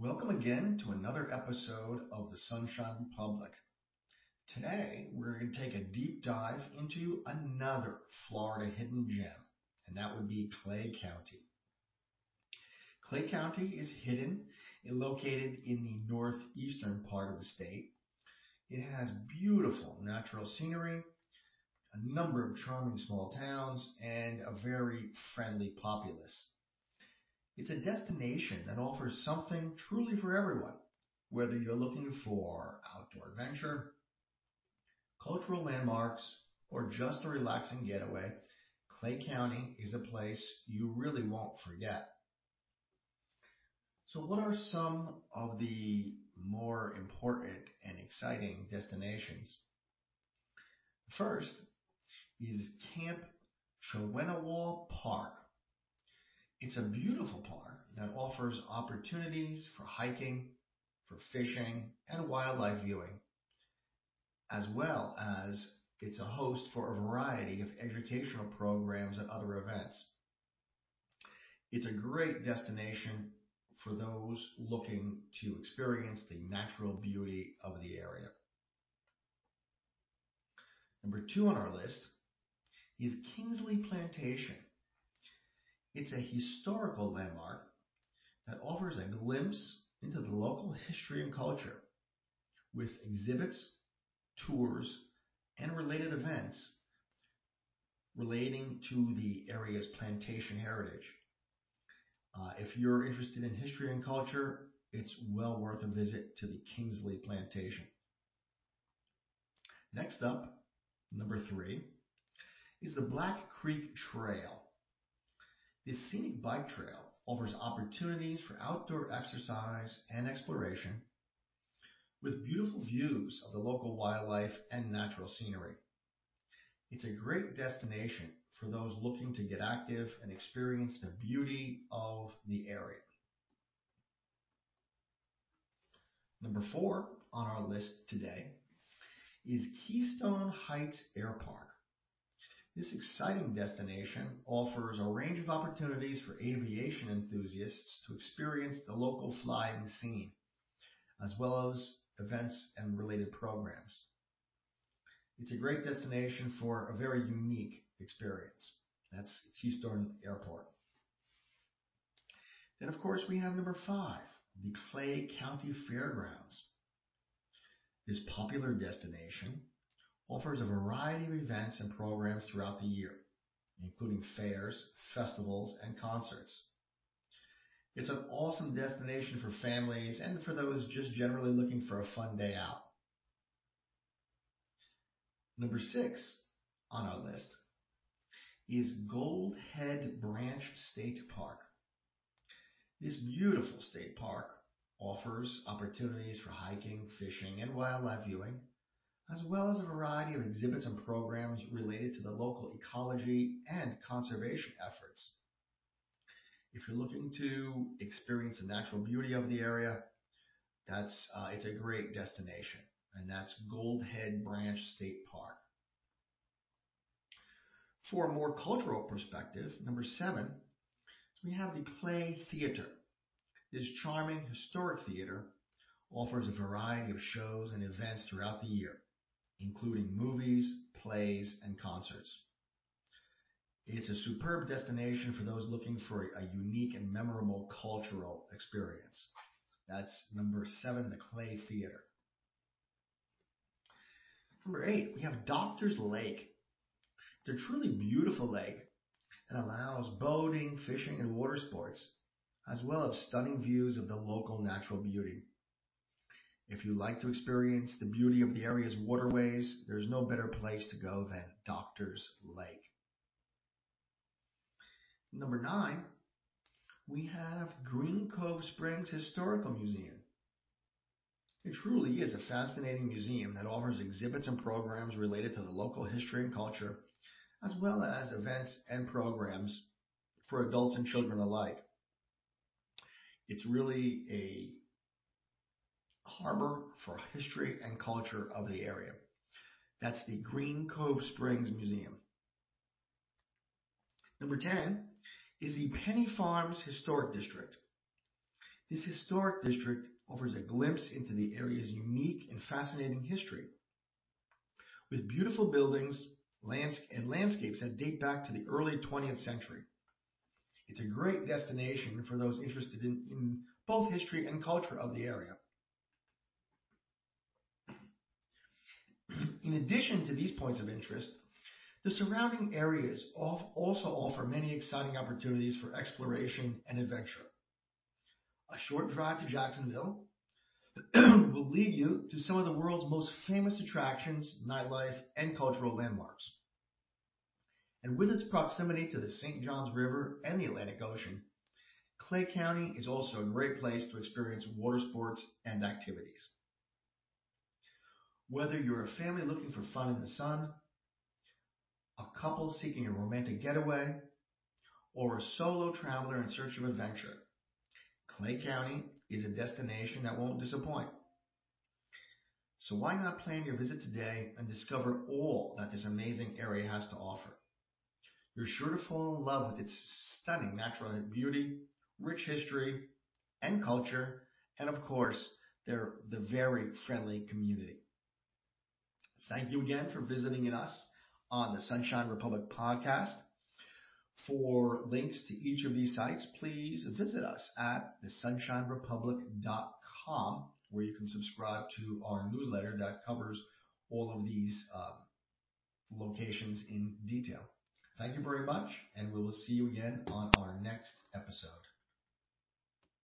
Welcome again to another episode of the Sunshine Republic. Today, we're going to take a deep dive into another Florida hidden gem, and that would be Clay County. Clay County is hidden and located in the northeastern part of the state. It has beautiful natural scenery, a number of charming small towns, and a very friendly populace. It's a destination that offers something truly for everyone, whether you're looking for outdoor adventure, cultural landmarks, or just a relaxing getaway. Clay County is a place you really won't forget. So what are some of the more important and exciting destinations? First is Camp Chowenwaw Park. It's a beautiful park that offers opportunities for hiking, for fishing, and wildlife viewing, as well as it's a host for a variety of educational programs and other events. It's a great destination for those looking to experience the natural beauty of the area. Number two on our list is Kingsley Plantation. It's a historical landmark that offers a glimpse into the local history and culture with exhibits, tours, and related events relating to the area's plantation heritage. Uh, if you're interested in history and culture, it's well worth a visit to the Kingsley Plantation. Next up, number three, is the Black Creek Trail. This scenic bike trail offers opportunities for outdoor exercise and exploration with beautiful views of the local wildlife and natural scenery. It's a great destination for those looking to get active and experience the beauty of the area. Number four on our list today is Keystone Heights Air Park. This exciting destination offers a range of opportunities for aviation enthusiasts to experience the local flying scene, as well as events and related programs. It's a great destination for a very unique experience. That's Keystone Airport. Then, of course, we have number five, the Clay County Fairgrounds. This popular destination offers a variety of events and programs throughout the year, including fairs, festivals, and concerts. It's an awesome destination for families and for those just generally looking for a fun day out. Number six on our list is Gold Head Branch State Park. This beautiful state park offers opportunities for hiking, fishing, and wildlife viewing, as well as a variety of exhibits and programs related to the local ecology and conservation efforts. If you're looking to experience the natural beauty of the area, that's uh, it's a great destination, and that's Gold Head Branch State Park. For a more cultural perspective, number seven, we have the Clay Theater. This charming historic theater offers a variety of shows and events throughout the year including movies, plays, and concerts. It's a superb destination for those looking for a unique and memorable cultural experience. That's number seven, the Clay Theater. Number eight, we have Doctor's Lake. It's a truly beautiful lake that allows boating, fishing, and water sports, as well as stunning views of the local natural beauty. If you like to experience the beauty of the area's waterways, there's no better place to go than Doctor's Lake. Number nine, we have Green Cove Springs Historical Museum. It truly is a fascinating museum that offers exhibits and programs related to the local history and culture, as well as events and programs for adults and children alike. It's really a harbor for history and culture of the area. That's the Green Cove Springs Museum. Number 10 is the Penney Farms Historic District. This historic district offers a glimpse into the area's unique and fascinating history. With beautiful buildings and landscapes that date back to the early 20th century. It's a great destination for those interested in, in both history and culture of the area. In addition to these points of interest, the surrounding areas also offer many exciting opportunities for exploration and adventure. A short drive to Jacksonville will lead you to some of the world's most famous attractions, nightlife, and cultural landmarks. And with its proximity to the St. Johns River and the Atlantic Ocean, Clay County is also a great place to experience water sports and activities. Whether you're a family looking for fun in the sun, a couple seeking a romantic getaway, or a solo traveler in search of adventure, Clay County is a destination that won't disappoint. So why not plan your visit today and discover all that this amazing area has to offer? You're sure to fall in love with its stunning natural beauty, rich history and culture, and of course, their the very friendly community. Thank you again for visiting us on the Sunshine Republic podcast. For links to each of these sites, please visit us at thesunshinerepublic.com, where you can subscribe to our newsletter that covers all of these um, locations in detail. Thank you very much, and we will see you again on our next episode.